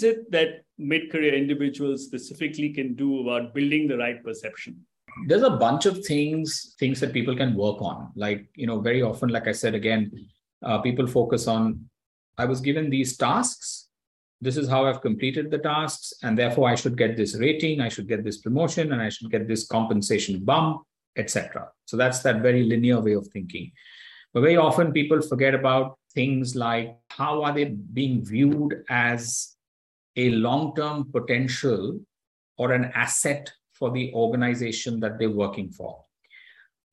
is it that mid-career individuals specifically can do about building the right perception? There's a bunch of things, things that people can work on. Like, you know, very often, like I said again, uh, people focus on I was given these tasks. This is how I've completed the tasks, and therefore I should get this rating, I should get this promotion, and I should get this compensation bump, etc. So that's that very linear way of thinking. But very often people forget about things like how are they being viewed as a long-term potential or an asset for the organization that they're working for?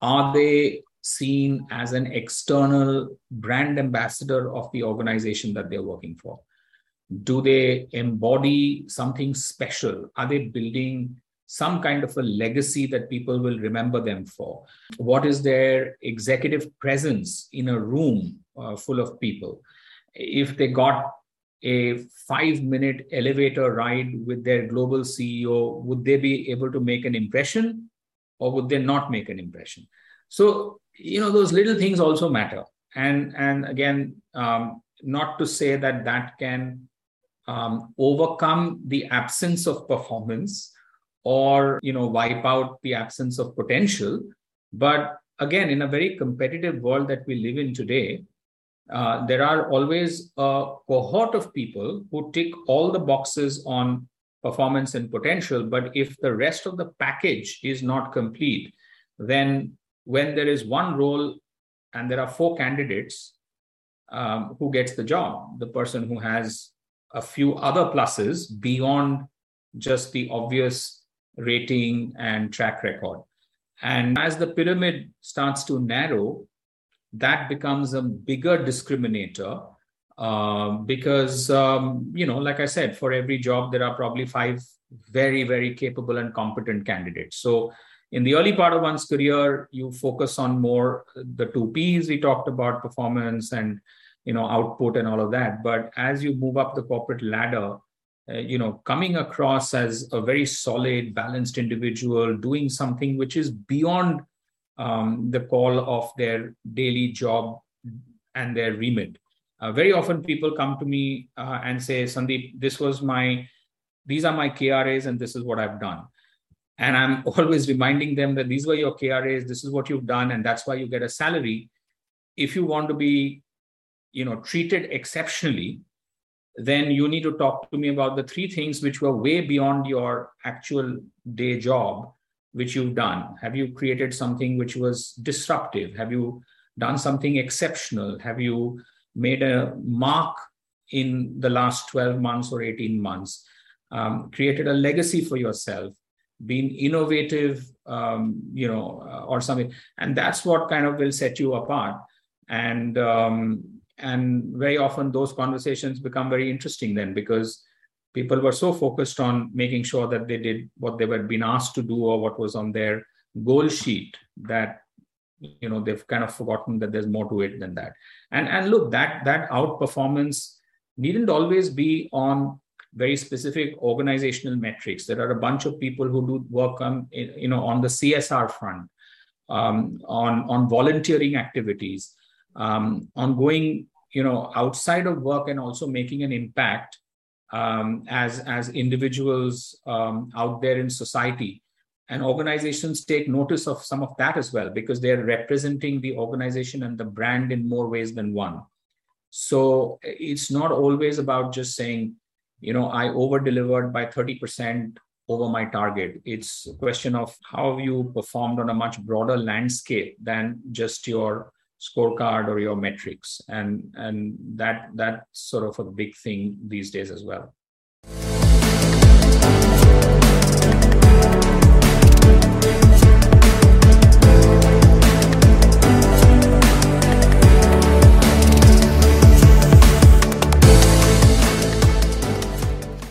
Are they seen as an external brand ambassador of the organization that they're working for? Do they embody something special? Are they building some kind of a legacy that people will remember them for? What is their executive presence in a room uh, full of people? If they got a five minute elevator ride with their global CEO, would they be able to make an impression or would they not make an impression? So, you know, those little things also matter. And, and again, um, not to say that that can um, overcome the absence of performance or, you know, wipe out the absence of potential. But again, in a very competitive world that we live in today, uh, there are always a cohort of people who tick all the boxes on performance and potential. But if the rest of the package is not complete, then when there is one role and there are four candidates, um, who gets the job? The person who has a few other pluses beyond just the obvious rating and track record. And as the pyramid starts to narrow, that becomes a bigger discriminator uh, because, um, you know, like I said, for every job, there are probably five very, very capable and competent candidates. So in the early part of one's career, you focus on more the two P's we talked about, performance and you know output and all of that. But as you move up the corporate ladder, uh, you know, coming across as a very solid, balanced individual, doing something which is beyond um, the call of their daily job and their remit. Uh, very often, people come to me uh, and say, "Sandeep, this was my, these are my KRAs, and this is what I've done." And I'm always reminding them that these were your KRAs, this is what you've done, and that's why you get a salary. If you want to be, you know, treated exceptionally, then you need to talk to me about the three things which were way beyond your actual day job, which you've done. Have you created something which was disruptive? Have you done something exceptional? Have you made a mark in the last 12 months or 18 months? Um, created a legacy for yourself? been innovative, um, you know, uh, or something, and that's what kind of will set you apart. And um, and very often those conversations become very interesting then because people were so focused on making sure that they did what they were being asked to do or what was on their goal sheet that you know they've kind of forgotten that there's more to it than that and and look that that outperformance needn't always be on very specific organizational metrics. There are a bunch of people who do work on, you know, on the CSR front, um, on on volunteering activities, um, on going, you know, outside of work and also making an impact um, as as individuals um, out there in society. And organizations take notice of some of that as well because they're representing the organization and the brand in more ways than one. So it's not always about just saying you know i over delivered by 30% over my target it's a question of how you performed on a much broader landscape than just your scorecard or your metrics. And and that that's sort of a big thing these days as well